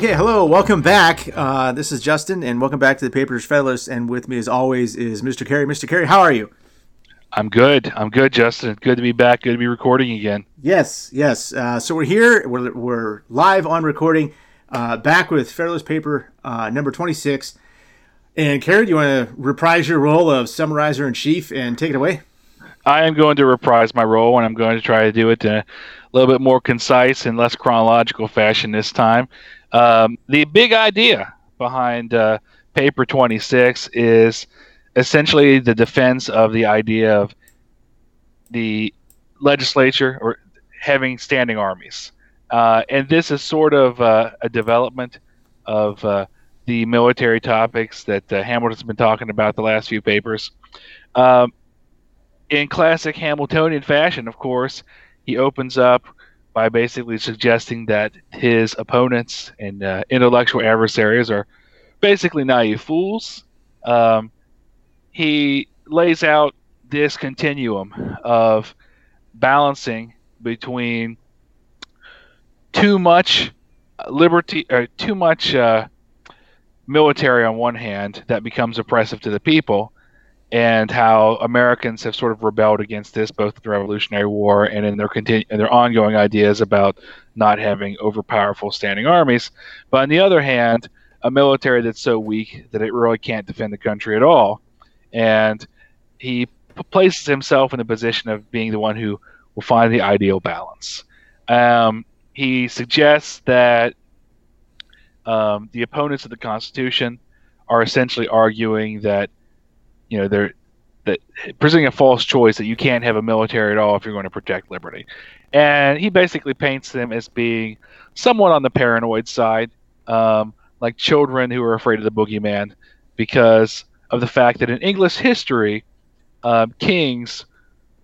Okay, hello, welcome back. Uh, this is Justin, and welcome back to the Papers Federalist. And with me, as always, is Mr. Cary. Mr. Cary, how are you? I'm good. I'm good, Justin. Good to be back. Good to be recording again. Yes, yes. Uh, so we're here. We're, we're live on recording. Uh, back with Federalist Paper uh, number 26. And Cary, do you want to reprise your role of summarizer in chief and take it away? I am going to reprise my role, and I'm going to try to do it in a little bit more concise and less chronological fashion this time. Um, the big idea behind uh, paper 26 is essentially the defense of the idea of the legislature or having standing armies. Uh, and this is sort of uh, a development of uh, the military topics that uh, Hamilton's been talking about the last few papers. Um, in classic Hamiltonian fashion, of course, he opens up by basically suggesting that his opponents and uh, intellectual adversaries are basically naive fools. Um, he lays out this continuum of balancing between too much liberty or too much uh, military on one hand that becomes oppressive to the people and how Americans have sort of rebelled against this, both in the Revolutionary War and in their continu- in their ongoing ideas about not having overpowerful standing armies. But on the other hand, a military that's so weak that it really can't defend the country at all, and he p- places himself in the position of being the one who will find the ideal balance. Um, he suggests that um, the opponents of the Constitution are essentially arguing that you know they're that presenting a false choice that you can't have a military at all if you're going to protect liberty. And he basically paints them as being somewhat on the paranoid side, um, like children who are afraid of the boogeyman, because of the fact that in English history, um, kings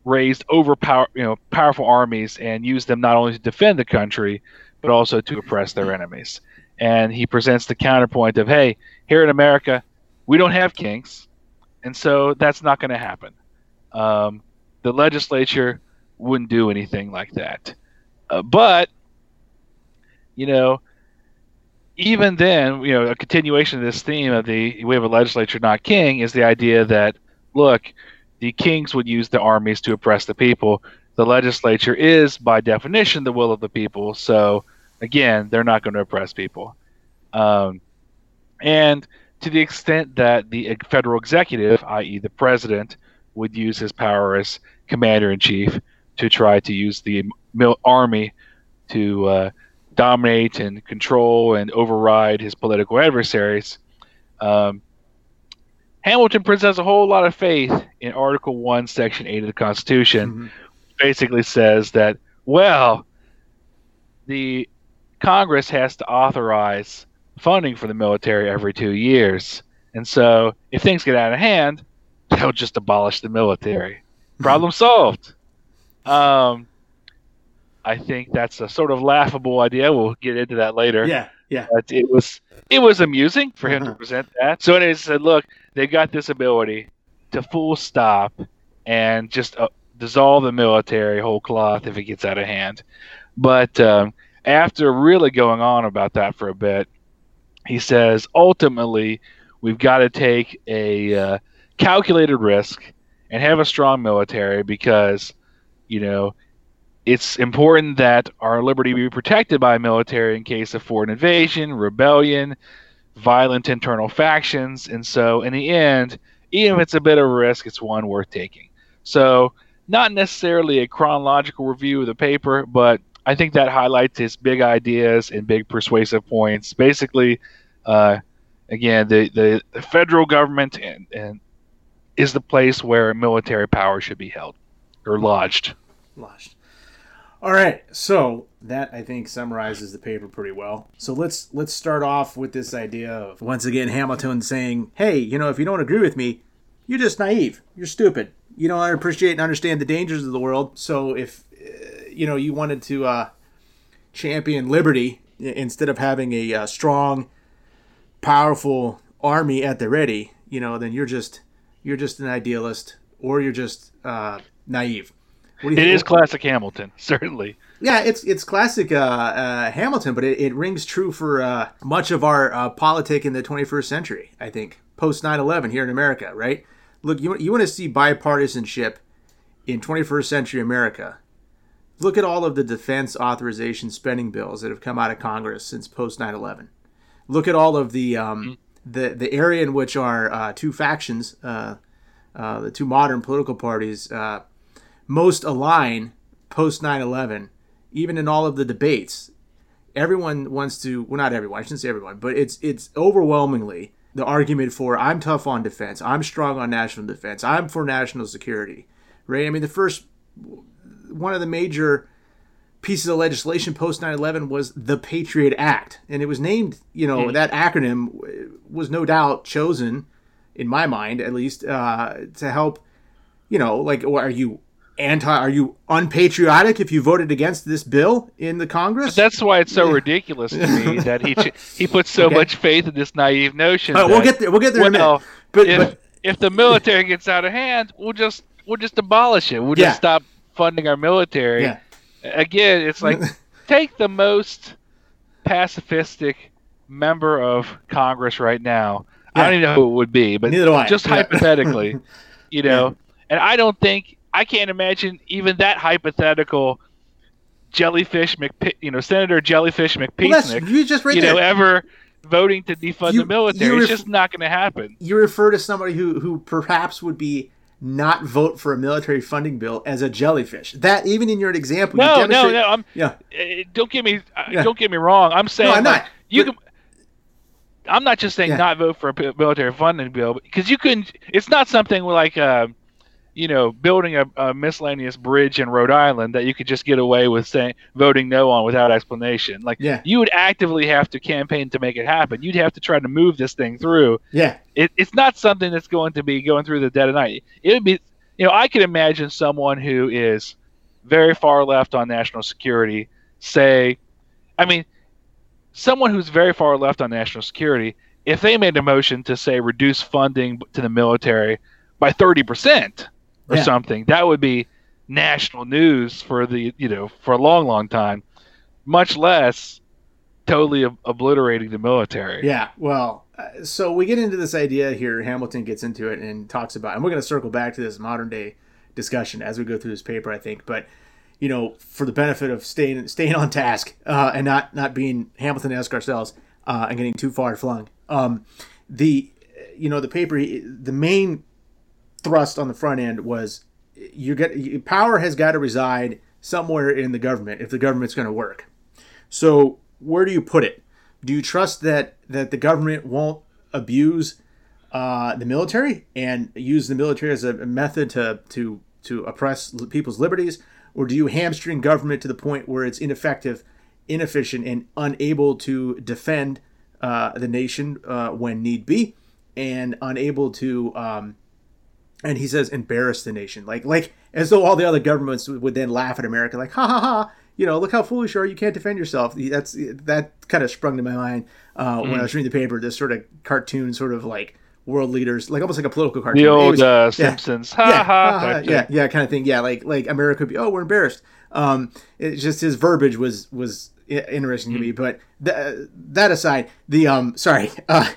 raised overpower you know powerful armies and used them not only to defend the country but also to oppress their enemies. And he presents the counterpoint of, hey, here in America, we don't have kings and so that's not going to happen. Um, the legislature wouldn't do anything like that. Uh, but, you know, even then, you know, a continuation of this theme of the we have a legislature, not king, is the idea that, look, the kings would use the armies to oppress the people. The legislature is, by definition, the will of the people. So, again, they're not going to oppress people. Um, and to the extent that the federal executive, i.e., the president, would use his power as commander in chief to try to use the army to uh, dominate and control and override his political adversaries. Um, Hamilton presents a whole lot of faith in Article 1, Section 8 of the Constitution. Mm-hmm. Basically says that, well, the Congress has to authorize funding for the military every two years. And so if things get out of hand, they'll just abolish the military. Problem solved. Um, I think that's a sort of laughable idea. We'll get into that later. Yeah, yeah. But it was it was amusing for him uh-huh. to present that. So it said, look, they've got this ability to full stop and just uh, dissolve the military whole cloth if it gets out of hand. But um, after really going on about that for a bit, he says ultimately we've got to take a uh, calculated risk and have a strong military because you know it's important that our liberty be protected by military in case of foreign invasion, rebellion, violent internal factions, and so in the end, even if it's a bit of a risk, it's one worth taking. So, not necessarily a chronological review of the paper, but I think that highlights his big ideas and big persuasive points. Basically, uh, again, the, the, the, federal government and, and is the place where military power should be held or lodged. Lodged. All right, so that I think summarizes the paper pretty well. So let's let's start off with this idea of once again Hamilton saying, "Hey, you know, if you don't agree with me, you're just naive. You're stupid. You don't appreciate and understand the dangers of the world. So if you know, you wanted to uh, champion liberty instead of having a uh, strong, powerful army at the ready, you know, then you're just you're just an idealist or you're just uh, naive. What do It you is classic Hamilton, certainly. Yeah, it's it's classic uh, uh, Hamilton, but it, it rings true for uh, much of our uh, politic in the 21st century. I think post 9/11 here in America, right? Look, you you want to see bipartisanship in 21st century America? Look at all of the defense authorization spending bills that have come out of Congress since post 9/11. Look at all of the um, the the area in which our uh, two factions, uh, uh, the two modern political parties, uh, most align post 9/11 even in all of the debates, everyone wants to. Well, not everyone. I shouldn't say everyone, but it's it's overwhelmingly the argument for I'm tough on defense. I'm strong on national defense. I'm for national security. Right. I mean, the first one of the major pieces of legislation post 9/11 was the Patriot Act, and it was named. You know, mm-hmm. that acronym was no doubt chosen, in my mind at least, uh, to help. You know, like, are you anti are you unpatriotic if you voted against this bill in the congress that's why it's so ridiculous to me that he he puts so okay. much faith in this naive notion right, we'll get there we'll get there well, in a minute but if, but if the military gets out of hand we'll just we'll just abolish it we'll yeah. just stop funding our military yeah. Again it's like take the most pacifistic member of congress right now yeah. i don't even know who it would be but just hypothetically you know and i don't think I can't imagine even that hypothetical jellyfish you know, Senator Jellyfish McPeacenik, well, you just right you there. know, ever voting to defund you, the military. Ref- it's just not going to happen. You refer to somebody who who perhaps would be not vote for a military funding bill as a jellyfish. That even in your example, no, you no, no. I'm, yeah. Uh, don't get me, uh, yeah. don't get me wrong. I'm saying no, I'm like, not. You but, can. I'm not just saying yeah. not vote for a military funding bill because you couldn't. It's not something like. Uh, you know, building a, a, miscellaneous bridge in Rhode Island that you could just get away with saying voting no on without explanation. Like, yeah. you would actively have to campaign to make it happen. You'd have to try to move this thing through. Yeah, it, it's not something that's going to be going through the dead of night. It would be, you know, I could imagine someone who is very far left on national security say, I mean, someone who's very far left on national security, if they made a motion to say reduce funding to the military by thirty percent or yeah. something. That would be national news for the you know for a long, long time. Much less totally ob- obliterating the military. Yeah, well, so we get into this idea here. Hamilton gets into it and talks about, and we're going to circle back to this modern day discussion as we go through this paper, I think. But you know, for the benefit of staying staying on task uh, and not not being Hamilton-esque ourselves uh, and getting too far flung. Um, the you know the paper, the main thrust on the front end was you get power has got to reside somewhere in the government if the government's going to work. So where do you put it? Do you trust that that the government won't abuse uh, the military and use the military as a method to to to oppress people's liberties, or do you hamstring government to the point where it's ineffective, inefficient, and unable to defend uh, the nation uh, when need be, and unable to um, and he says embarrass the nation. Like like as though all the other governments would then laugh at america like ha ha ha you know look how foolish you are you can't defend yourself. That's that kind of sprung to my mind uh, mm. when i was reading the paper this sort of cartoon sort of like world leaders like almost like a political cartoon. The old was, uh, simpsons. Yeah, ha, ha, ha, yeah yeah kind of thing. Yeah like like america would be oh we're embarrassed. Um it's just his verbiage was was interesting mm. to me mm. but th- that aside the um sorry uh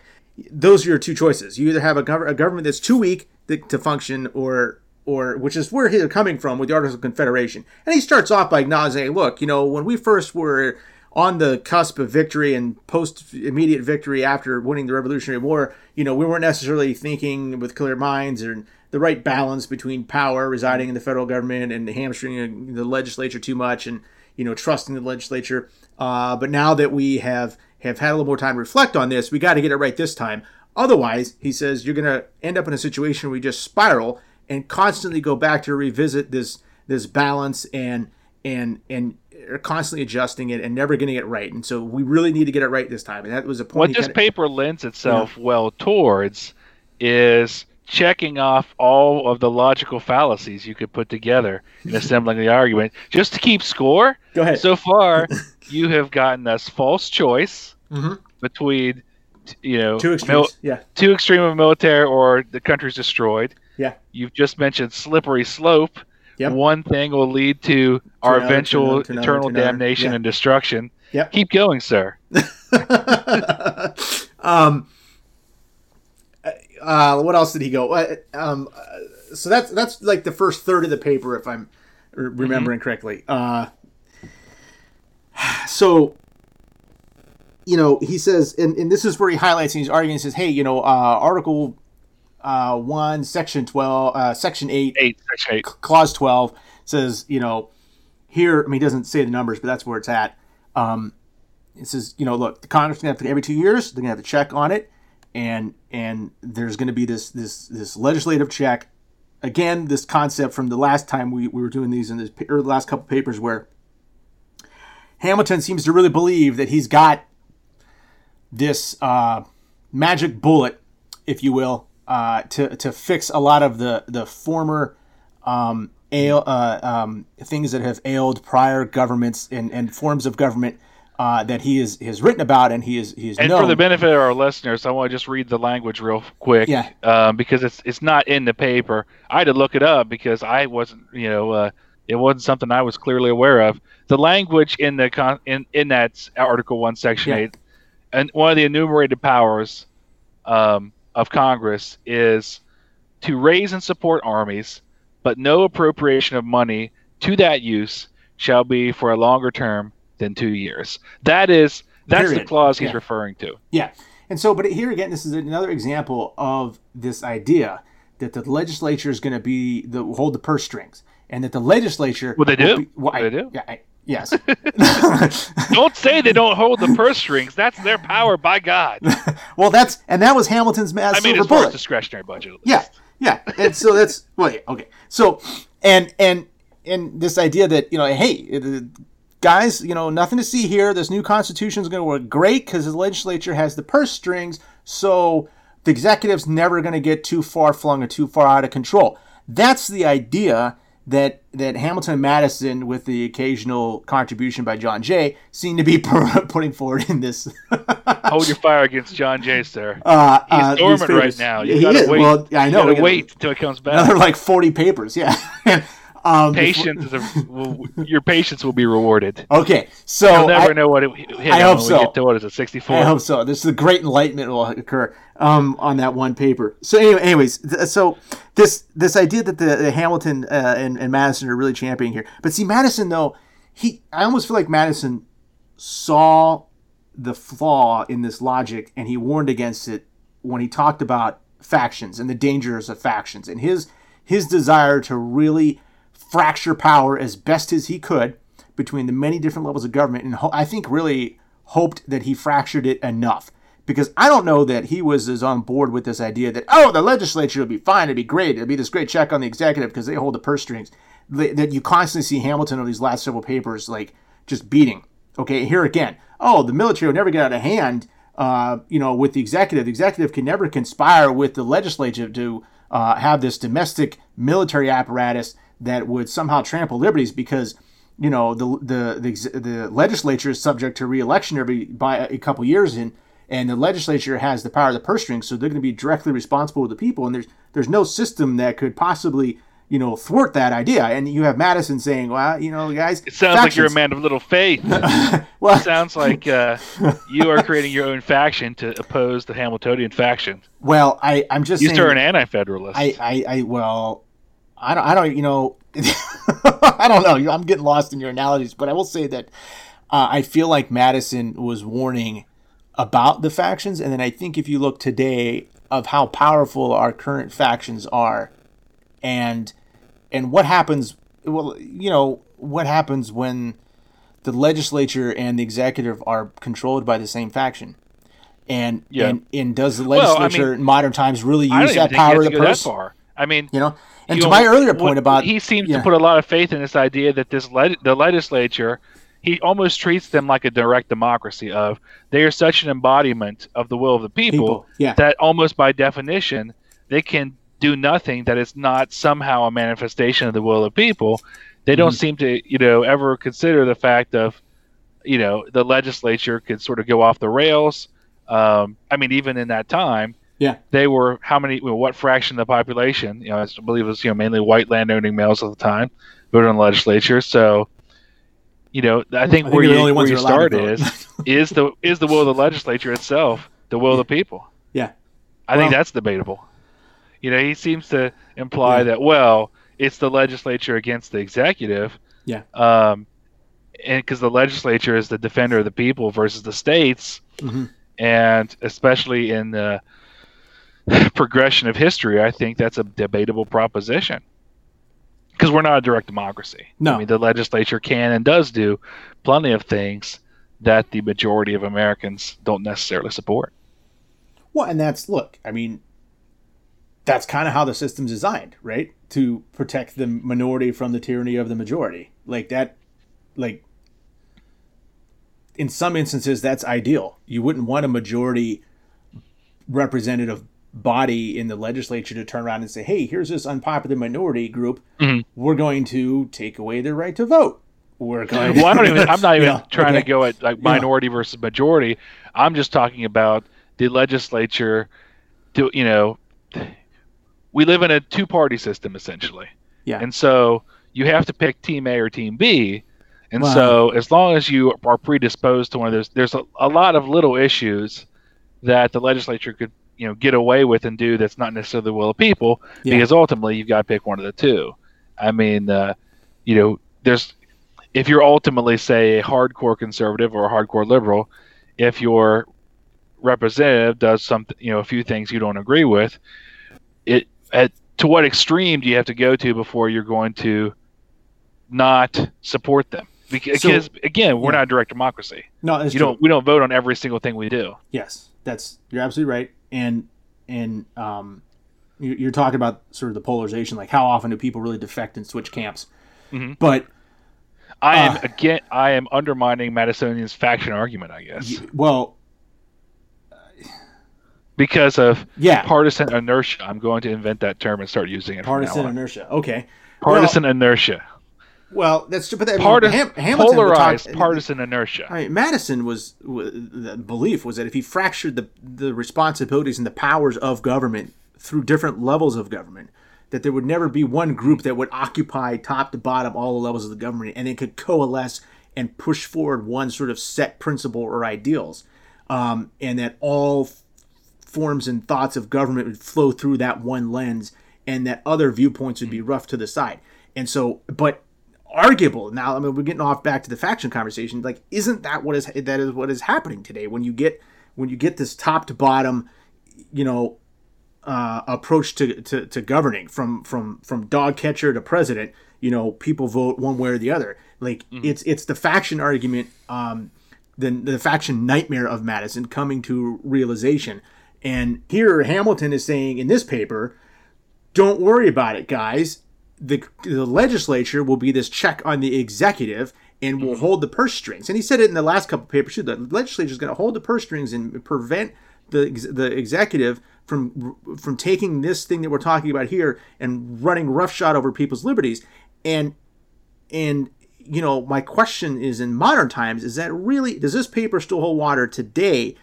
those are your two choices. You either have a, gov- a government that's too weak to function or or which is where he's coming from with the Articles of Confederation. And he starts off by acknowledging, look, you know, when we first were on the cusp of victory and post immediate victory after winning the Revolutionary War, you know, we weren't necessarily thinking with clear minds and the right balance between power residing in the federal government and hamstringing the legislature too much and you know trusting the legislature. Uh, but now that we have have had a little more time to reflect on this, we got to get it right this time. Otherwise, he says you're going to end up in a situation where you just spiral and constantly go back to revisit this this balance and and and constantly adjusting it and never getting it right. And so we really need to get it right this time. And that was a point. What this paper lends itself yeah. well towards is checking off all of the logical fallacies you could put together in assembling the argument just to keep score. Go ahead. So far, you have gotten us false choice mm-hmm. between you know, too extreme. Mil- yeah, too extreme of military or the country's destroyed. Yeah, you've just mentioned slippery slope, Yep. one thing will lead to our eventual to another, eternal damnation Yeah. and destruction. Yep. Keep going, sir. um, uh, what else did he go? Uh, um, uh, so that's that's like the first third of the paper, if I'm r- remembering correctly. Uh, so, you know, he says, and, and this is where he highlights and he's arguing. He says, "Hey, you know, uh, Article uh, one, Section twelve, uh, Section eight, Eight, section eight. clause 12 says, you know, here, I mean, he doesn't say the numbers, but that's where it's at. Um, it says, you know, look, the Congress is going to have to, every two years, they're going to have to check on it. And, and there's going to be this, this, this legislative check. Again, this concept from the last time we, we were doing these in this, or the last couple papers where Hamilton seems to really believe that he's got this uh, magic bullet, if you will, uh, to to fix a lot of the the former um, ail, uh, um, things that have ailed prior governments and, and forms of government uh, that he is has written about and he is he is And known. for the benefit of our listeners, I want to just read the language real quick, Yeah. um, because it's it's not in the paper. I had to look it up because I wasn't, you know, uh, it wasn't something I was clearly aware of. The language in the con- in in that Article One, Section Yeah. Eight, and one of the enumerated powers um, of Congress is to raise and support armies, but no appropriation of money to that use shall be for a longer term than two years. That is that's the clause he's Yeah. referring to. Yeah. And so, but here again, this is another example of this idea that the legislature is going to be the hold the purse strings, and that the legislature. Well, they do. Be, well, I- They do. Yeah. I, yes. Don't say they don't hold the purse strings. That's their power, by God. well, that's and that was Hamilton's mass I mean, as far as discretionary budget. Yeah, yeah, and so that's wait, okay. So, and and and this idea that you know, hey, guys, you know, nothing to see here. This new constitution is going to work great because the legislature has the purse strings, so the executive's never going to get too far flung or too far out of control. That's the idea that that Hamilton and Madison, with the occasional contribution by John Jay, seem to be putting forward in this. Hold your fire against John Jay, sir. Uh, He's uh, dormant right now. You he gotta is. wait. Well, I know. we gotta gotta- wait until it comes back. another like 40 papers yeah um, Patience is a, will, your patience will be rewarded. okay so You'll never I, know what it hit I hope when so. we get to what is it, sixty four? I hope so this is the great enlightenment will occur um, on that one paper so anyway, anyways th- so this this idea that the, the hamilton uh, and, and madison are really championing here but see madison though he i almost feel like madison saw the flaw in this logic and he warned against it when he talked about factions and the dangers of factions and his his desire to really fracture power as best as he could between the many different levels of government and ho- I think really hoped that he fractured it enough. Because I don't know that he was as on board with this idea that oh the legislature will be fine it'll be great it'll be this great check on the executive because they hold the purse strings that you constantly see Hamilton on these last several papers like just beating. Okay here again oh the military will never get out of hand uh, you know with the executive. The executive can never conspire with the legislature to uh, have this domestic military apparatus that would somehow trample liberties because you know the the the, the legislature is subject to reelection every by a couple years in and the legislature has the power of the purse strings so they're going to be directly responsible to the people and there's there's no system that could possibly you know thwart that idea and you have Madison saying well you know guys It sounds like you're a man of little faith. well it sounds like uh, you are creating your own faction to oppose the Hamiltonian faction. well I I'm just You saying are an anti-federalist. I, I, I, well, I don't, I don't, you know, I don't know. I'm getting lost in your analogies, but I will say that uh, I feel like Madison was warning about the factions, and then I think if you look today of how powerful our current factions are, and and what happens, well, you know, what happens when the legislature and the executive are controlled by the same faction. And, Yeah. and and does the Well, I legislature in modern times really use that power the to go that purse? far. I mean, You know, and you to know, my earlier point about he seems yeah. to put a lot of faith in this idea that this le- the legislature he almost treats them like a direct democracy of they are such an embodiment of the will of the people, People, yeah. that almost by definition they can do nothing that is not somehow a manifestation of the will of the people they don't Mm-hmm. seem to you know ever consider the fact of you know the legislature could sort of go off the rails um, i mean even in that time Yeah. they were how many? Well, what fraction of the population? You know, I believe it was you know mainly white landowning males at the time voted in the legislature. So, you know, I think, I think where you, where you who are allowed start is is the is the will of the legislature itself the will of the people. Yeah. I think that's debatable. You know, he seems to imply Yeah. that well, it's the legislature against the executive. Yeah. Um, and because the legislature is the defender of the people versus the states, Mhm. and especially in the progression of history, I think that's a debatable proposition. Because we're not a direct democracy. No. I mean, the legislature can and does do plenty of things that the majority of Americans don't necessarily support. Well, and that's look. I mean, that's kind of how the system's designed, right? To protect the minority from the tyranny of the majority. Like that, like in some instances, that's ideal. You wouldn't want a majority representative body in the legislature to turn around and say, "Hey, here's this unpopular minority group. Mhm. We're going to take away their right to vote. We're going." well, I don't even. I'm not even Yeah, trying okay. to go at like minority versus majority. I'm just talking about the legislature. Do you know? We live in a two-party system essentially, Yeah. and so you have to pick Team A or Team B. And Wow. so, as long as you are predisposed to one of those, there's a, a lot of little issues that the legislature could, you know, get away with and do that's not necessarily the will of people, Yeah. because ultimately you've got to pick one of the two. I mean, uh, you know, there's if you're ultimately say a hardcore conservative or a hardcore liberal, if your representative does something, you know, a few things you don't agree with, it at to what extreme do you have to go to before you're going to not support them? Because, So- again, we're yeah. not a direct democracy. no, You true. don't we don't vote on every single thing we do. Yes, that's you're absolutely right. And and um, you- you're talking about sort of the polarization, like how often do people really defect and switch camps? Mhm. But I am Uh, again I am undermining Madisonian's faction argument, I guess. well, because of yeah, partisan inertia. I'm going to invent that term and start using it. partisan inertia. Okay, partisan inertia. Well, that's but that, Ham- Hamilton polarized talk- partisan inertia. Mean, Madison was, was the belief was that if he fractured the the responsibilities and the powers of government through different levels of government, that there would never be one group that would occupy top to bottom all the levels of the government, and it could coalesce and push forward one sort of set principle or ideals, um, and that all forms and thoughts of government would flow through that one lens, and that other viewpoints would be rough to the side. And so, but arguable. Now i mean we're getting off back to the faction conversation like isn't that what is that is what is happening today? When you get when you get this top to bottom you know uh, approach to, to, to governing from from from dog catcher to president you know people vote one way or the other. Like it's it's the faction argument um the, the faction nightmare of madison coming to realization. And here hamilton is saying in this paper don't worry about it guys the, the legislature will be this check on the executive and will mm-hmm. hold the purse strings. And he said it in the last couple of papers too. The legislature is going to hold the purse strings and prevent the the executive from from taking this thing that we're talking about here and running roughshod over people's liberties. And and you know, my question is in modern times, is that really does this paper still hold water today?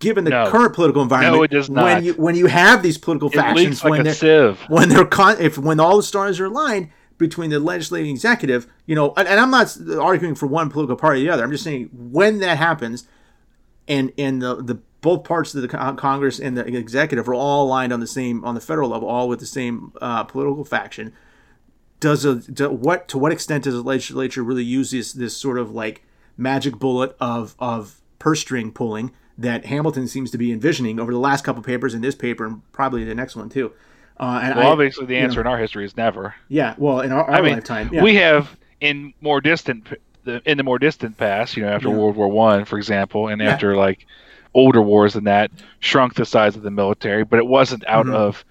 Given the No. current political environment, No, it does not. When you when you have these political It factions, like when a they're sieve. when they're con- if when all the stars are aligned between the legislative and executive, you know, and, and I'm not arguing for one political party or the other. I'm just saying when that happens, and and the the both parts of the Congress and the executive are all aligned on the same on the federal level, all with the same uh, political faction. Does a do, what to what extent does the legislature really use this this sort of like magic bullet of of purse string pulling that Hamilton seems to be envisioning over the last couple papers in this paper and probably the next one too. Uh, and Well, I- obviously, the you answer know. in our history is never. yeah, well, in our, our I mean, lifetime, yeah. we have in more distant, in the more distant past, you know, after Yeah. World War One, for example, and Yeah. after like older wars than that, shrunk the size of the military, but it wasn't out Mhm. of,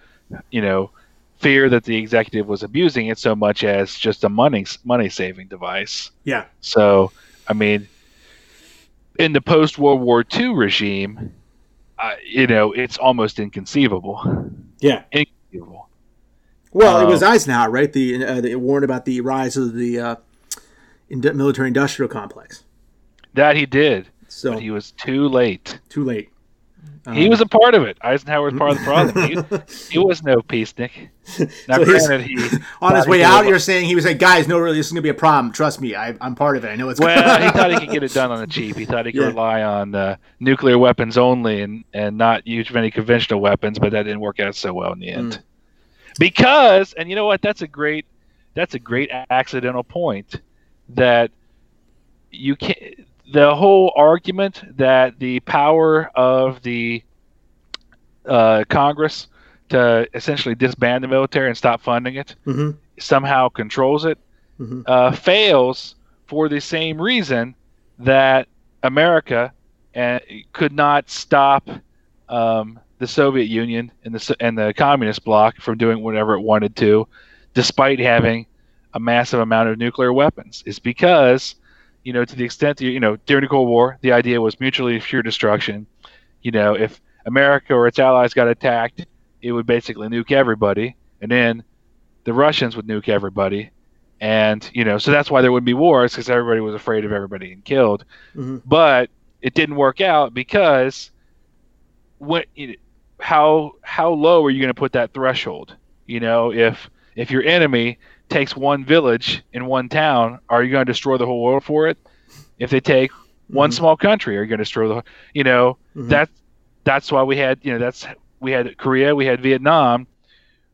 you know, fear that the executive was abusing it so much as just a money money saving device. yeah, So, I mean, in the post World War II regime, uh, you know, it's almost inconceivable. yeah. Inconceivable. Well, it was Eisenhower, right? The uh, they warned about the rise of the uh, ind- military-industrial complex. That he did, So but he was too late. too late. He was a part of it. Eisenhower was part of the problem. He, he was no peacenik. Now, So granted, he On his way out, you're saying he was like, guys, no, really, this is gonna be a problem. Trust me, I, I'm part of it. I know it's well, he thought he could get it done on the cheap. He thought he could Yeah. rely on uh, nuclear weapons only and, and not use any conventional weapons, but that didn't work out so well in the end. Mm. Because, and you know what? That's a great that's a great accidental point that you can not the whole argument that the power of the uh, Congress to essentially disband the military and stop funding it hmm somehow controls it Mhm. uh, fails for the same reason that America uh, could not stop um, the Soviet Union and the and the communist bloc from doing whatever it wanted to, despite having a massive amount of nuclear weapons. Is because you know to the extent that you know during the Cold War the idea was mutually assured destruction. You know if America or its allies got attacked, it would basically nuke everybody, and then the Russians would nuke everybody, and you know, so that's why there wouldn't be wars because everybody was afraid of everybody getting killed. hmm But it didn't work out because what you know, how how low are you going to put that threshold? You know, if if your enemy takes one village in one town, are you going to destroy the whole world for it? If they take one Mhm. small country, are you going to destroy the you know Mhm. that that's why we had you know that's we had Korea, we had Vietnam,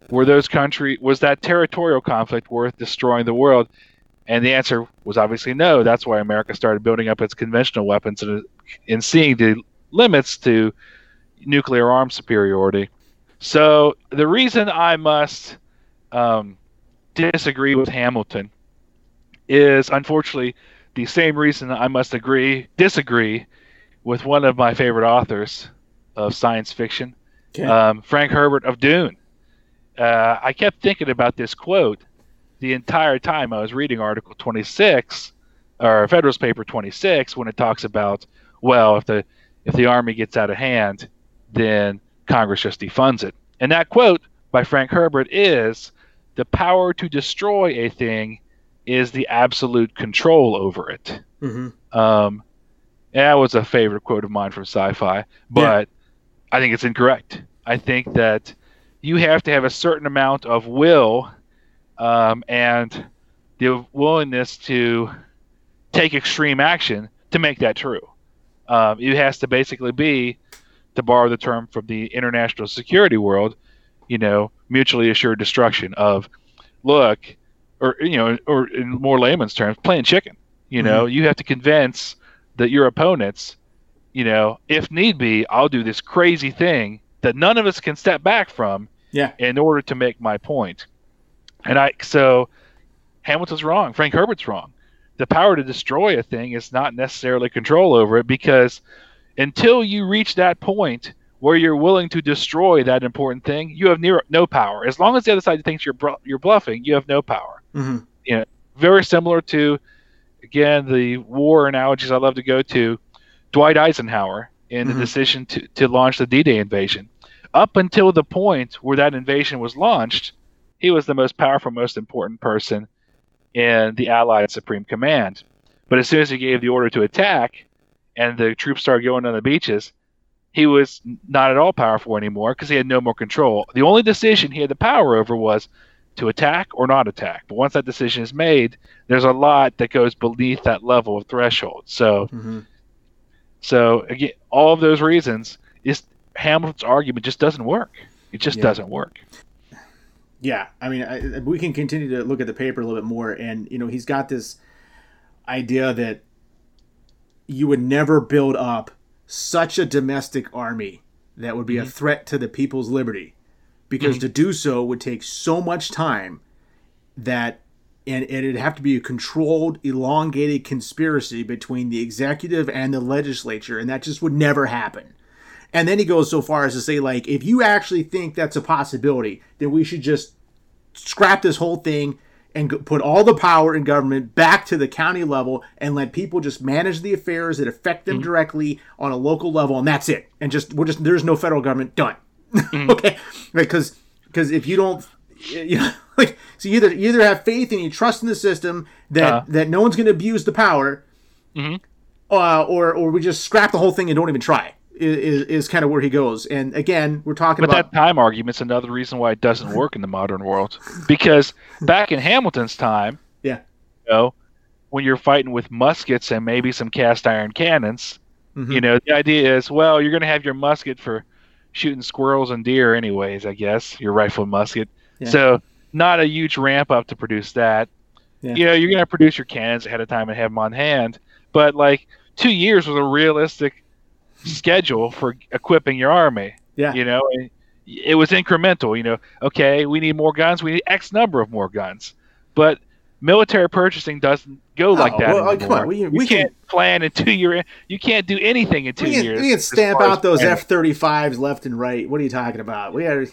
were those country was that territorial conflict worth destroying the world? And the answer was obviously no. That's why America started building up its conventional weapons and, and seeing the limits to nuclear arms superiority. So the reason I must um, disagree with Hamilton is unfortunately the same reason I must agree disagree with one of my favorite authors of science fiction, Okay. um, Frank Herbert of Dune. Uh, I kept thinking about this quote the entire time I was reading Article 26 or Federalist Paper 26 when it talks about well if the if the army gets out of hand then Congress just defunds it. And that quote by Frank Herbert is the power to destroy a thing is the absolute control over it. hmm Um, that was a favorite quote of mine from sci-fi, but I think it's incorrect. I think that you have to have a certain amount of will um, and the willingness to take extreme action to make that true. Um, it has to basically be, to borrow the term from the international security world, you know, mutually assured destruction of, look, or you know, or in more layman's terms, playing chicken. You know, mm-hmm. you have to convince that your opponents, you know, if need be, I'll do this crazy thing that none of us can step back from Yeah. in order to make my point. And I so Hamilton's wrong. Frank Herbert's wrong. The power to destroy a thing is not necessarily control over it because until you reach that point where you're willing to destroy that important thing, you have near, no power. As long as the other side thinks you're you're bluffing, you have no power. hmm Very similar to again the war analogies I love to go to Dwight Eisenhower in Mhm. the decision to, to launch the D-Day invasion. Up until the point where that invasion was launched, he was the most powerful, most important person in the Allied Supreme Command. But as soon as he gave the order to attack and the troops started going on the beaches, he was not at all powerful anymore because he had no more control. The only decision he had the power over was to attack or not attack. But once that decision is made, there's a lot that goes beneath that level of threshold. So, hmm so again, all of those reasons is Hamilton's argument just doesn't work. It just Yeah. doesn't work. Yeah, I mean, I, we can continue to look at the paper a little bit more, and you know, he's got this idea that you would never build up such a domestic army that would be a mm-hmm. threat to the people's liberty, because mm-hmm. to do so would take so much time that, and, and it'd have to be a controlled, elongated conspiracy between the executive and the legislature, and that just would never happen. And then he goes so far as to say, like, if you actually think that's a possibility, then we should just scrap this whole thing and put all the power in government back to the county level and let people just manage the affairs that affect them directly on a local level, and that's it. And just we're just there's no federal government done. okay, because because if you don't, you know, like so you either you either have faith and you trust in the system that Uh. that no one's going to abuse the power, Mhm. uh, or or we just scrap the whole thing and don't even try. Is, is kind of where he goes. And again, we're talking But about that time argument's another reason why it doesn't work in the modern world. Because back in Hamilton's time, Yeah. you know, when you're fighting with muskets and maybe some cast iron cannons, Mhm. you know, the idea is, well, you're going to have your musket for shooting squirrels and deer, anyways. I guess your rifle musket. Yeah. So not a huge ramp up to produce that. Yeah. You know, you're going to produce your cannons ahead of time and have them on hand. But like two years was a realistic schedule for equipping your army. Yeah. You know, and it was incremental. You know, okay, we need more guns. We need X number of more guns. But military purchasing doesn't go like Oh, that well, anymore. come on, we- you we can- can't plan in two year. You can't do anything in two we can, years. we can stamp out those. F thirty fives left and right. What are you talking about? We got,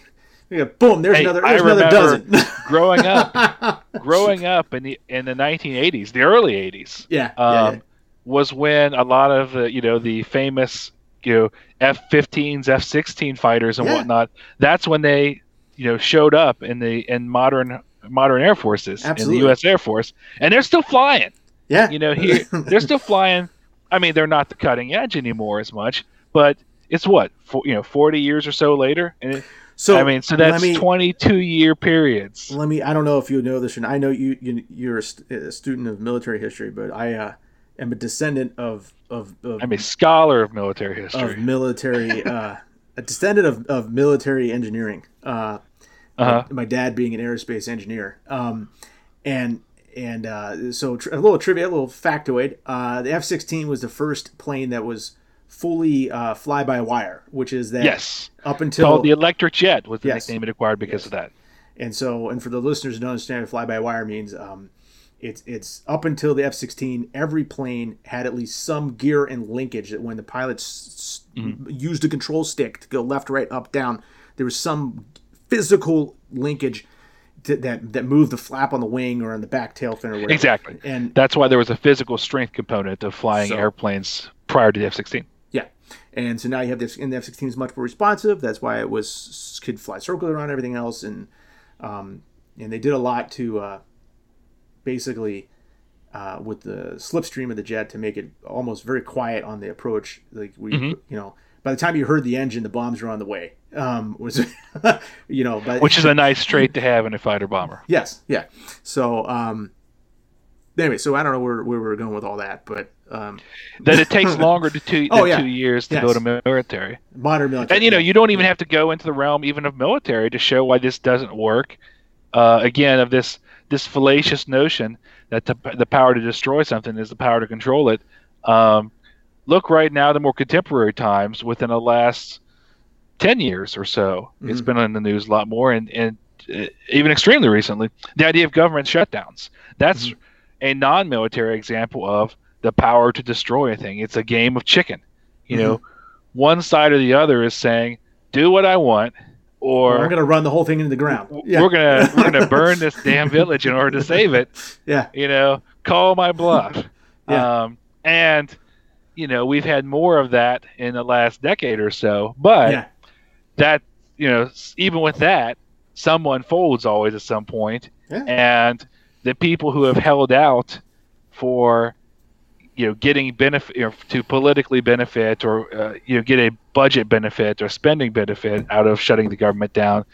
we boom. There's Hey, another. There's another dozen. growing up, growing up in the in the 1980s, the early 80s, yeah, yeah, um, was when a lot of the you know the famous you know F-15s, F-16 fighters and Yeah. whatnot. That's when they you know showed up in the in modern modern air forces in the U.S. Air Force, and they're still flying. yeah. You know, here they're still flying. I mean, they're not the cutting edge anymore as much, but it's what for, you know, 40 years or so later, and it, so I mean, so that's me- 22 year periods. Let me. I don't know if you know this, or not. I know you. you you're a, st- a student of military history, but I uh, am a descendant of of, of, I'm a scholar of military of history. military. Uh, a descendant of, of military engineering. Uh, Uh-huh. my, my dad being an aerospace engineer. Um, and and uh, so tr- a little trivia, a little factoid. Uh, the F sixteen was the first plane that was fully uh, fly by wire, which is that Yes, up until called the electric jet was the Yes. nickname it acquired because of that. And so, and for the listeners who don't understand what fly by wire means, um, it's it's up until the F sixteen, every plane had at least some gear and linkage that when the pilots Mm-hmm. used a control stick to go left, right, up, down, there was some physical linkage to, that that moved the flap on the wing or on the back tail fin or whatever. Exactly. And That's why there was a physical strength component of flying So- airplanes prior to the F-16. Yeah, and so now you have this, and the F sixteen is much more responsive. That's why it was could fly circles around everything else, and um, and they did a lot to uh, basically uh, with the slipstream of the jet to make it almost very quiet on the approach. Like we, Mhm. you know, by the time you heard the engine, the bombs were on the way. Um, was you know, but which is a nice trait to have in a fighter bomber. yes, yeah. So um, anyway, so I don't know where where we're going with all that, but um, That it takes longer to two, Oh, yeah. two years to Yes. go to military. modern military. And you know, you don't even have to go into the realm even of military to show why this doesn't work. Uh, again, of this this fallacious notion that the, the power to destroy something is the power to control it. Um, look right now to more contemporary times within the last ten years or so. It's Mhm. been in the news a lot more, and and uh, even extremely recently, the idea of government shutdowns. That's Mhm. a non-military example of the power to destroy a thing. It's a game of chicken. You know, one side or the other is saying, "Do what I want," or I'm going to run the whole thing into the ground. Yeah. we're gonna we're gonna burn this damn village in order to save it. Yeah. You know, call my bluff. Yeah. Um, and you know, we've had more of that in the last decade or so. But yeah. that you know, even with that, someone folds always at some point, Yeah. and the people who have held out for you know getting benefit you know, to politically benefit or uh, you know get a budget benefit or spending benefit out of shutting the government down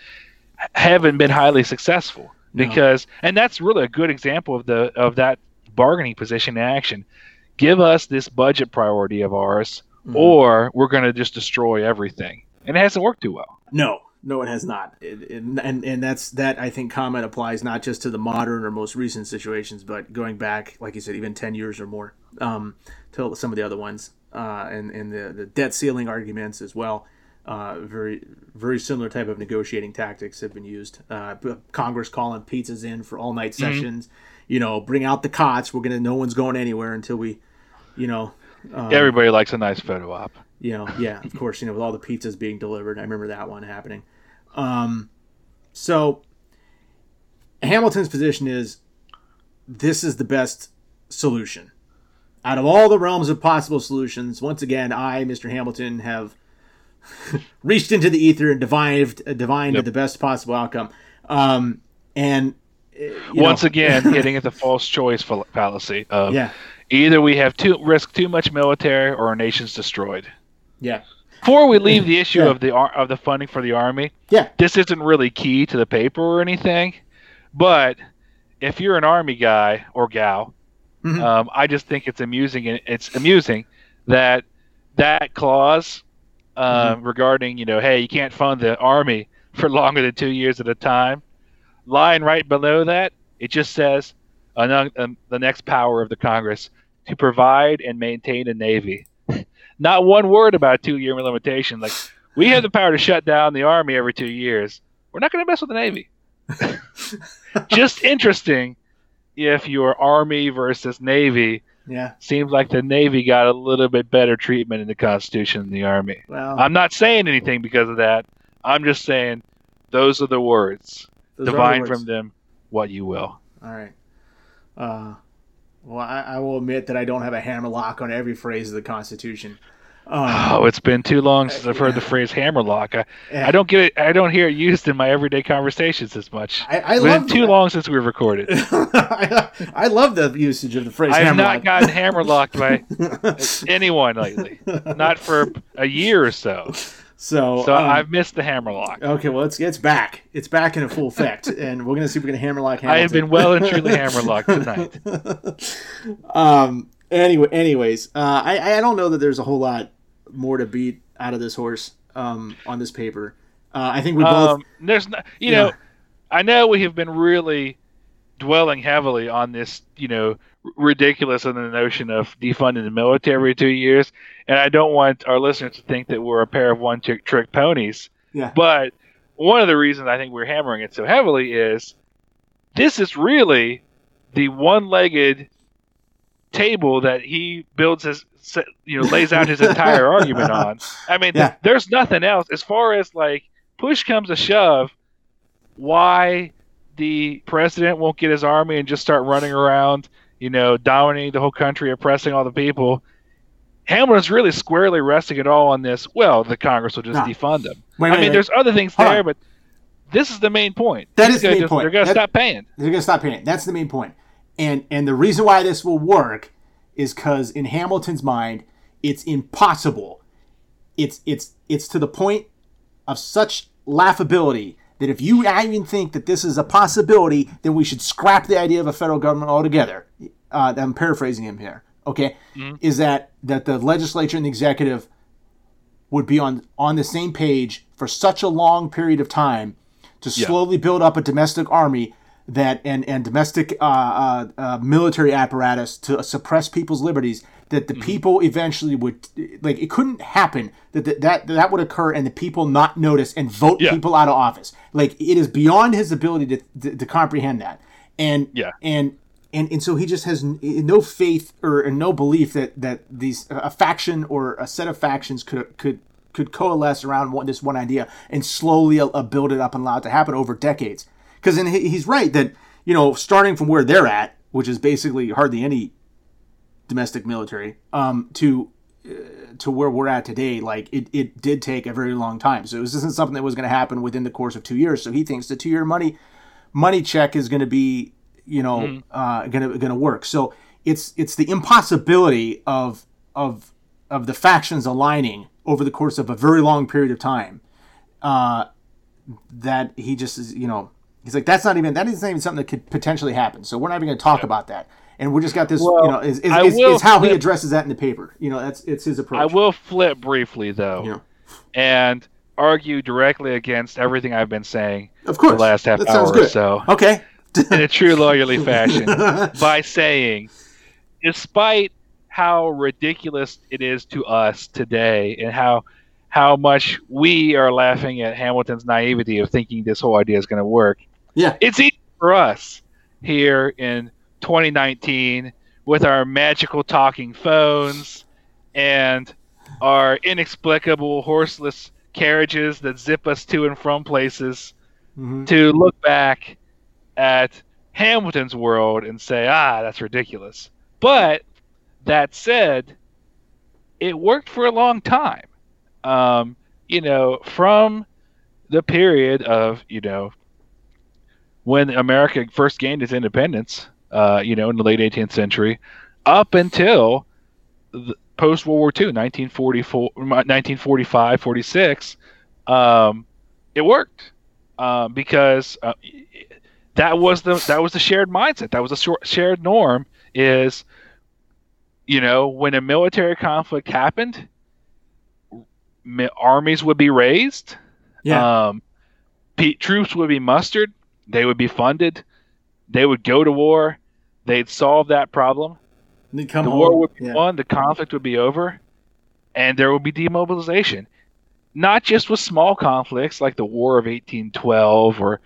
haven't been highly successful. No. because and that's really a good example of the of that bargaining position in action. Give us this budget priority of ours Mhm. or we're going to just destroy everything. And it hasn't worked too well. No, no, it has not. It, it, and and that's that. I think comment applies not just to the modern or most recent situations, but going back, like you said, even ten years or more, um, to some of the other ones, uh, and and the the debt ceiling arguments as well. Uh, very very similar type of negotiating tactics have been used. Uh, Congress calling pizzas in for all night sessions. You know, bring out the cots. We're gonna. No one's going anywhere until we, you know. Um, everybody likes a nice photo op you know, yeah, of course, you know, with all the pizzas being delivered. I remember that one happening. Um, so Hamilton's position is this is the best solution. Out of all the realms of possible solutions, once again, I, Mr. Hamilton, have reached into the ether and divined, uh, divined Yep. the best possible outcome. Um, and uh, once know, again hitting at the false choice fall- fallacy of yeah, either we have too risk too much military or our nation's destroyed yeah. Before we leave the issue Yeah. of the of the funding for the army, Yeah. this isn't really key to the paper or anything, but if you're an army guy or gal, Mhm. um, I just think it's amusing. It's amusing that that clause uh, Mm-hmm. regarding you know, hey, you can't fund the army for longer than two years at a time. Line right below that, it just says among um, the next power of the Congress to provide and maintain a navy. Not one word about two-year limitation. Like we have the power to shut down the army every two years. We're not going to mess with the navy. just interesting if your army versus navy Yeah. seems like the navy got a little bit better treatment in the constitution than the army Well, i'm not saying anything because of that i'm just saying those are the words divine the words. from them what you will All right. Uh, well, I, I will admit that I don't have a hammer lock on every phrase of the Constitution. Um, oh it's been too long since i've heard the phrase hammerlock. I. I don't get it i don't hear it used in my everyday conversations as much. I, I it's love been too long since we've recorded. I, I love the usage of the phrase i've hammer not gotten hammerlocked by anyone lately. Not for a year or so so so um, i've missed the hammerlock okay. Well, it's it's back. It's back in full effect, and we're gonna see if we can hammer lock. I have been well and truly hammerlocked tonight. um. Anyway, anyways, uh, I I don't know that there's a whole lot more to beat out of this horse. Um, on this paper, uh, I think we both. Um, there's not, you Yeah. know, I know we have been really dwelling heavily on this, you know, ridiculous in the notion of defunding the military two years, and I don't want our listeners to think that we're a pair of one trick trick ponies. Yeah. But one of the reasons I think we're hammering it so heavily is this is really the one-legged table that he builds his you know lays out his entire argument on. I mean, Yeah. there's nothing else as far as like push comes to shove. Why the president won't get his army and just start running around, you know, dominating the whole country, oppressing all the people? Hamilton's really squarely resting it all on this. Well, the Congress will just No. defund them. Wait, I wait, mean, wait. there's other things Hold there, on. but this is the main point. That is the main just- point. They're going to stop paying. They're gonna stop paying. That's the main point. And and the reason why this will work is because in Hamilton's mind, it's impossible. It's it's it's to the point of such laughability that if you even think that this is a possibility, then we should scrap the idea of a federal government altogether. Uh, I'm paraphrasing him here. Okay, is that that the legislature and the executive would be on on the same page for such a long period of time to slowly build up a domestic army that and and domestic uh, uh, uh, military apparatus to suppress people's liberties that Mm-hmm. the people eventually would like it couldn't happen that that that, that would occur and the people not notice and vote Yeah. people out of office like it is beyond his ability to, to, to comprehend that and Yeah. and and and so he just has n- no faith or, no belief that that these a faction or a set of factions could could could coalesce around one, this one idea and slowly uh, build it up and allow it to happen over decades. Because he's right that you know starting from where they're at, which is basically hardly any domestic military, um, to uh, to where we're at today, like it, it did take a very long time. So this isn't something that was going to happen within the course of two years. So he thinks the two year money money check is going to be you know uh, going to going to work. So it's it's the impossibility of of of the factions aligning over the course of a very long period of time. Uh, that he just is, you know, he's like that's not even that is not even something that could potentially happen. So we're not even going to talk about that. And we just got this, Well, you know, is, is, is, is how he addresses that in the paper. You know, that's it's his approach. I will flip briefly though, know, and argue directly against everything I've been saying of course, the last half that hour sounds or good. so Okay. in a true lawyerly fashion by saying, despite how ridiculous it is to us today and how how much we are laughing at Hamilton's naivety of thinking this whole idea is going to work, Yeah. it's easy for us here in 2019 with our magical talking phones and our inexplicable horseless carriages that zip us to and from places Mhm. to look back at Hamilton's world and say, ah, that's ridiculous. But that said, it worked for a long time. Um, you know, from the period of, you know, when America first gained its independence, uh, you know, in the late 18th century, up until the, post World War II, 1944, 1945, 46, um, it worked um, because uh, that was the that was the shared mindset. That was a shared norm. Is you know when a military conflict happened, armies would be raised. Yeah. Um, troops would be mustered. They would be funded. They would go to war. They'd solve that problem. the home. war would be yeah. won. The conflict would be over, and there would be demobilization. Not just with small conflicts like the War of 1812 or,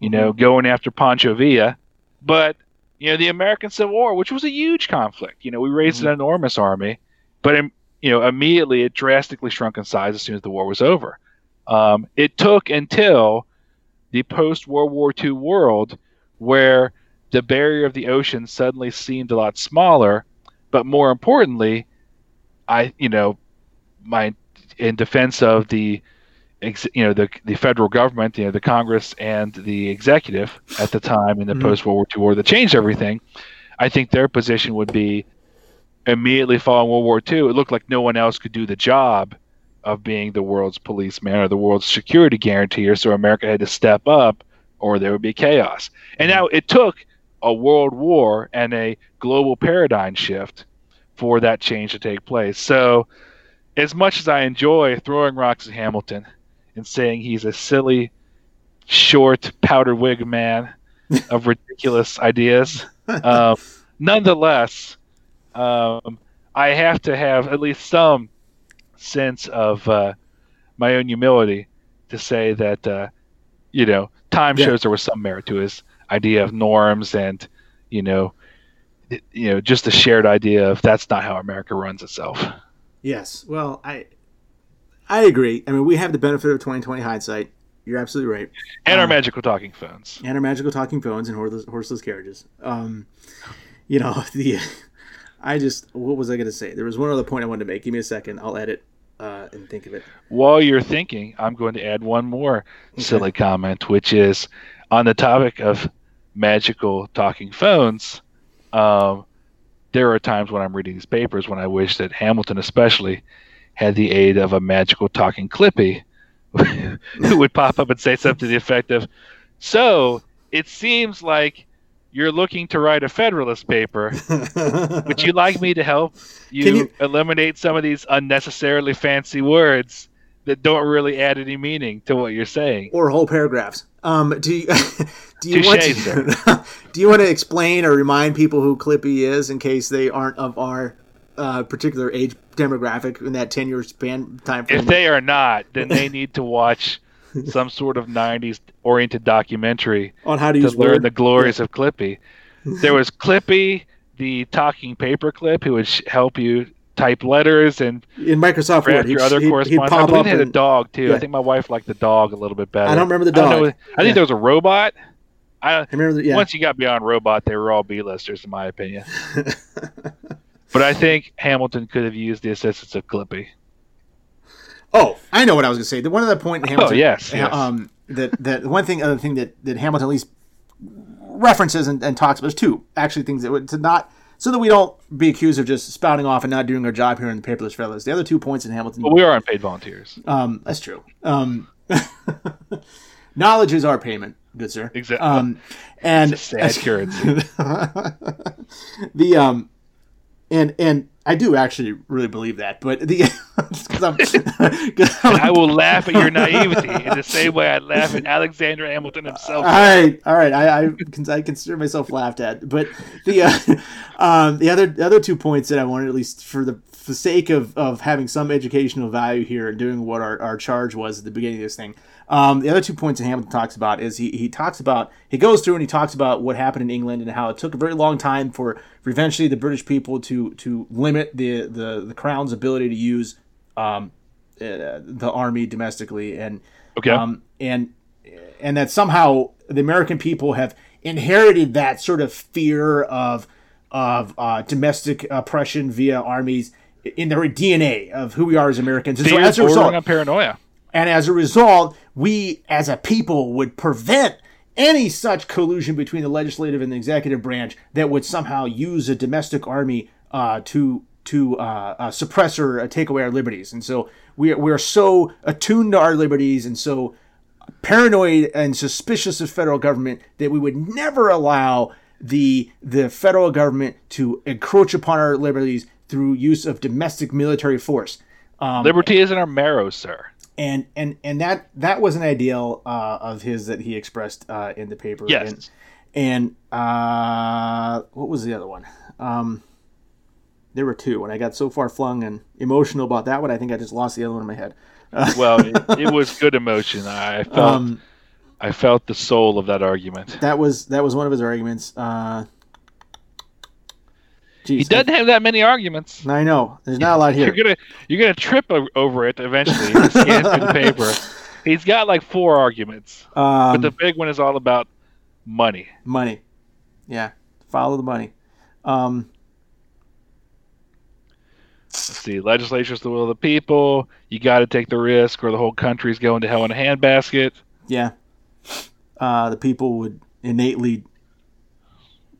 you know, mm-hmm. going after Pancho Villa, but you know the American Civil War, which was a huge conflict. You know, we raised mm-hmm. an enormous army, but you know immediately it drastically shrunk in size as soon as the war was over. Um, it took until the post World War II world where the barrier of the ocean suddenly seemed a lot smaller, but more importantly, I you know my in defense of the you know the the federal government, you know the Congress and the executive at the time in the mm-hmm. post World War II war that changed everything. I think their position would be immediately following World War II. It looked like no one else could do the job of being the world's policeman or the world's security guarantor. So America had to step up, or there would be chaos. And now it took a world war and a global paradigm shift for that change to take place. So, as much as I enjoy throwing rocks at Hamilton and saying he's a silly, short, powdered wig man of ridiculous ideas, um, nonetheless, um, I have to have at least some sense of uh, my own humility to say that uh, you know time yeah. shows there was some merit to his idea of norms and you know you know just a shared idea of that's not how America runs itself. Yes, well, I I agree. I mean, we have the benefit of 2020 hindsight. You're absolutely right. And um, our magical talking phones. And our magical talking phones and horseless, horseless carriages. Um, you know the I just what was I going to say? There was one other point I wanted to make. Give me a second. I'll edit uh, and think of it. While you're thinking, I'm going to add one more okay. silly comment, which is on the topic of magical talking phones. Um, there are times when I'm reading these papers when I wish that Hamilton, especially, had the aid of a magical talking Clippy who would pop up and say something to the effect of, "So it seems like." You're looking to write a Federalist paper, would you like me to help you, you, eliminate some of these unnecessarily fancy words that don't really add any meaning to what you're saying? Or whole paragraphs. Um, do you, do you want to, do you want to explain or remind people who Clippy is in case they aren't of our uh, particular age demographic in that 10 year span time frame? If they are not, then they need to watch some sort of 90s oriented documentary on how to, to learn word. the glories yeah. of Clippy. There was Clippy, the talking paperclip, who would sh- help you type letters and in Microsoft Word, your other he'd, correspondence. He'd I believe had a dog too. Yeah. I think my wife liked the dog a little bit better. I don't remember the dog. I, I think there was a robot. I, I remember. The, yeah. Once you got beyond robot, they were all B-listers, in my opinion. but I think Hamilton could have used the assistance of Clippy. Oh, I know what I was going to say. The one other point in Hamilton. Oh yes, yes. Um, that that one thing, other thing that that Hamilton at least references and, and talks about. There's two actually things that would to not so that we don't be accused of just spouting off and not doing our job here in the paperless fellows. The other two points in Hamilton. Well, we are unpaid volunteers. Um, that's true. Um, knowledge is our payment, good sir. Exactly. Um, and sad currency. the um, and and I do actually really believe that, but the because I'm, I'm I will laugh at your naivety in the same way I laugh at Alexander Hamilton himself. All right, all right, I I, I consider myself laughed at, but the uh, um, the other the other two points that I wanted at least for the the sake of, of having some educational value here and doing what our, our charge was at the beginning of this thing um, the other two points that Hamilton talks about is he, he talks about he goes through and he talks about what happened in England and how it took a very long time for, for eventually the British people to to limit the the, the crown's ability to use um, uh, the army domestically and okay. um, and and that somehow the American people have inherited that sort of fear of of uh, domestic oppression via armies in their DNA of who we are as Americans. And so as a result, paranoia. And as a result, we as a people would prevent any such collusion between the legislative and the executive branch that would somehow use a domestic army uh, to to uh, uh, suppress or uh, take away our liberties, and so we we are so attuned to our liberties and so paranoid and suspicious of federal government that we would never allow the the federal government to encroach upon our liberties through use of domestic military force. Um, Liberty is in our marrow, sir. and and and that that was an ideal uh, of his that he expressed uh, in the paper. Yes. And, and uh, what was the other one? Um, there were two, and I got so far flung and emotional about that one. I think I just lost the other one in my head. Well, it, it was good emotion. I felt Um, I felt the soul of that argument. that was that was one of his arguments. Uh, He doesn't have that many arguments. I know. There's not a lot here. You're gonna you're gonna trip over it eventually. scan through the paper. He's got like four arguments, but Um, the big one is all about money. money. Yeah, follow the money. Um, Let's see, legislature's the will of the people. You got to take the risk, or the whole country's going to hell in a handbasket. yeah, uh, the people would innately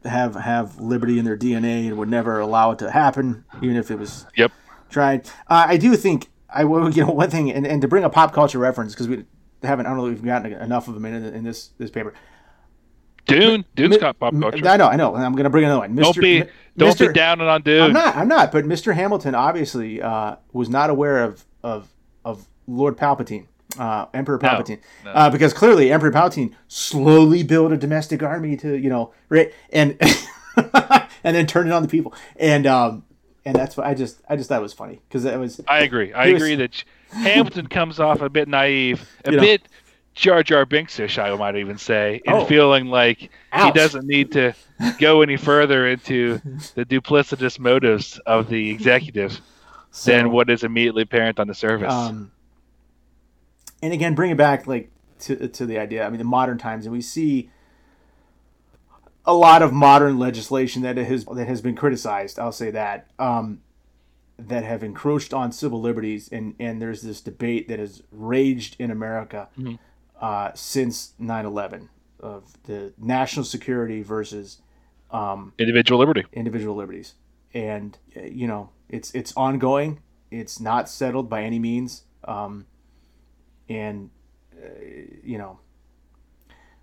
have have liberty in their DNA and would never allow it to happen, even if it was Yep. tried. Uh, I do think I will. You know, one thing, and, and to bring a pop culture reference because we haven't. I don't know if we've gotten enough of them in, in this this paper. Dune, Dune's got pop culture. I know, I know. and I'm going to bring another one. Mr. don't be don't Mr. be down on Dune. I'm not. I'm not. But Mr. Hamilton obviously uh, was not aware of of of Lord Palpatine, uh, Emperor Palpatine, no. Uh, because clearly Emperor Palpatine slowly built a domestic army to you know right and and then turn it on the people and um and that's what I just I just thought it was funny because it was I agree. I was- agree that Hamilton comes off a bit naive, a You know. bit Jar Jar Binksish, I might even say, in Oh. feeling like he doesn't need to go any further into the duplicitous motives of the executive so, than what is immediately apparent on the surface. Um, and again, bring it back like to to the idea. I mean, the modern times, and we see a lot of modern legislation that has that has been criticized. I'll say that um, that have encroached on civil liberties, and and there's this debate that has raged in America Mhm. uh, since 9/11 of the national security versus um, Individual liberty. individual liberties and you know it's it's ongoing it's not settled by any means um, and uh, you know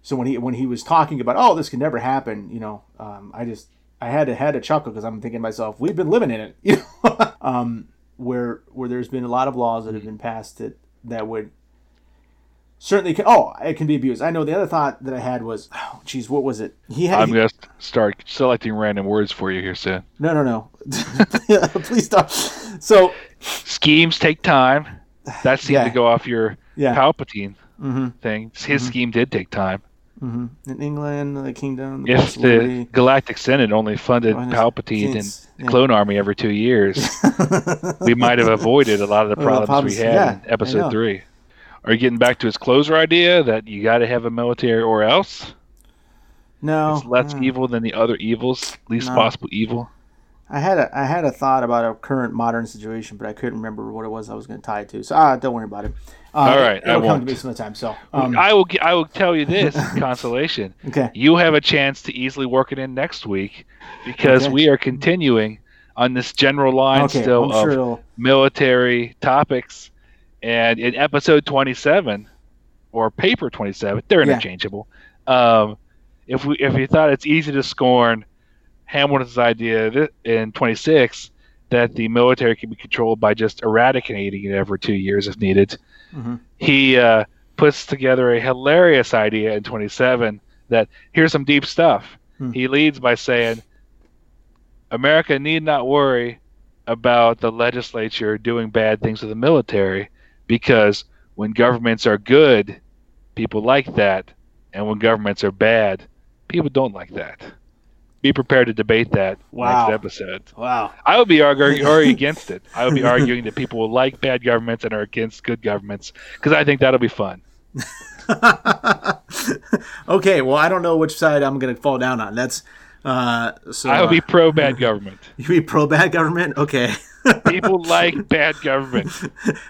so when he when he was talking about oh this could never happen you know um, I just I had to had to chuckle because I'm thinking to myself we've been living in it you know um, where where there's been a lot of laws that have been passed that that would certainly can, oh it can be abused I know the other thought that I had was oh geez what was it he had I'm going to start selecting random words for you here soon. no, no, no. Please stop. So, Schemes take time. That seemed Yeah. to go off your yeah. Palpatine hmm thing. His Mhm. scheme did take time. hmm In England, the kingdom, the If the. Galactic Senate only funded Oh, Palpatine and yeah. Clone Army every two years, we might have avoided a lot of the Well, the problems we had yeah, in Episode Three. Are you getting back to his closer idea that you got to have a military or else? no, it's less no. evil than the other evils, least No. possible evil. I had a I had a thought about a current modern situation, but I couldn't remember what it was I was going to tie it to. So ah, don't worry about it. Uh, All right, I it'll come to me some other time. So um, I will. I will tell you this consolation. okay, You have a chance to easily work it in next week because Okay. we are continuing on this general line okay, still I'm of sure military topics. And in episode 27 or paper 27, they're Yeah. interchangeable. Um, if we if you thought it's easy to scorn Hamilton's idea in 26 that the military can be controlled by just eradicating it every two years if needed, Mhm. he uh, puts together a hilarious idea in 27 that here's some deep stuff. Hmm. He leads by saying, America need not worry about the legislature doing bad things to the military because when governments are good, people like that. And when governments are bad, people don't like that. Be prepared to debate that Wow. next episode. Wow. I would be arguing, against it. I would be arguing that people will like bad governments and are against good governments because I think that'll be fun. okay, well, I don't know which side I'm going to fall down on. That's uh, so. I would be pro bad government. you be pro bad government. Okay. People like bad government.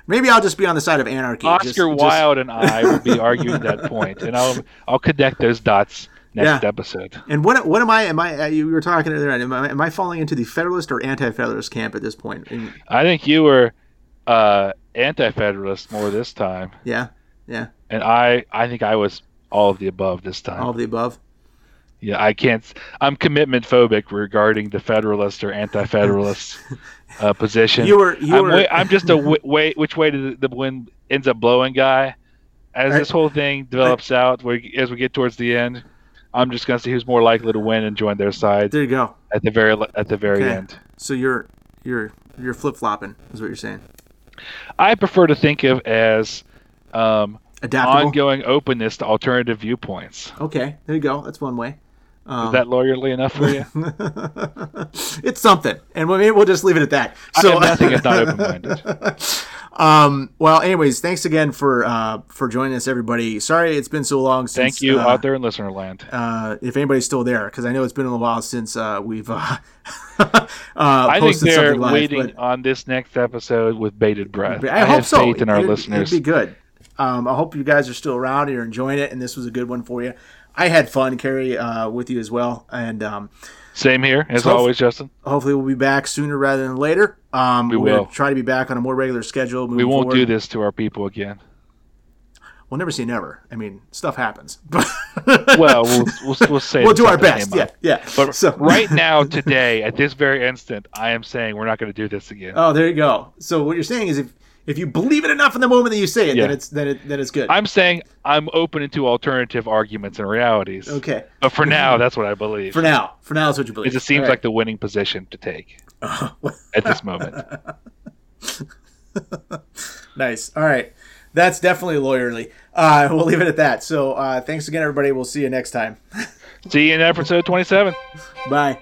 Maybe I'll just be on the side of anarchy. Oscar Just- just- Wilde and I will be arguing that point, and I'll I'll connect those dots next episode. And what what am I? Am I? uh, You were talking earlier. Am I, am I falling into the Federalist or Anti-Federalist camp at this point? And- I think you were uh, anti-federalist more this time, yeah, yeah, and I I think I was all of the above this time. all of the above. Yeah, I can't. I'm commitment phobic regarding the Federalist or anti-Federalist uh, position. You were you I'm, were. way, I'm just a w- way which way the, the wind ends up blowing guy. As I- this whole thing develops out, we, as we get towards the end, I'm just gonna see who's more likely to win and join their side there you go. at the very at the very Okay. end. So you're you're you're flip flopping is what you're saying. I prefer to think of as um, Adaptable. ongoing openness to alternative viewpoints. Okay, there you go. That's one way. Um, Is that lawyerly enough for you? it's something, and we'll, maybe we'll just leave it at that. I So am nothing if not open-minded. Um, well, anyways, thanks again for uh, for joining us, everybody. Sorry it's been so long. Since, Thank you uh, out there in listener land. uh, if anybody's still there, because I know it's been a little while since uh, we've uh, uh, I think posted they're something live. waiting but- on this next episode with bated breath. I, hope have so. faith in our It'd- listeners. It'd be good. Um, I hope you guys are still around. You're enjoying it, and this was a good one for you. I had fun, Cary, uh, with you as well, and um, Same here, as So- always, Justin. hopefully we'll be back sooner rather than later. Um, We will. try to be back on a more regular schedule. We won't forward. do this to our people again. We'll never say never. I mean, stuff happens. Well, we'll we'll, we'll say we'll do our best. Yeah, yeah. But so, right now, today, at this very instant, I am saying we're not going to do this again. Oh, there you go. So what you're saying is if if you believe it enough in the moment that you say it, then it's then it then it's good. I'm saying I'm open to alternative arguments and realities. okay. But for now, that's what I believe. For now, for now, that's what you believe. it just seems All like the winning position to take at this moment. nice. All right, that's definitely lawyerly. Uh, we'll leave it at that. So uh, thanks again, everybody. We'll see you next time. See you in episode 27. Bye.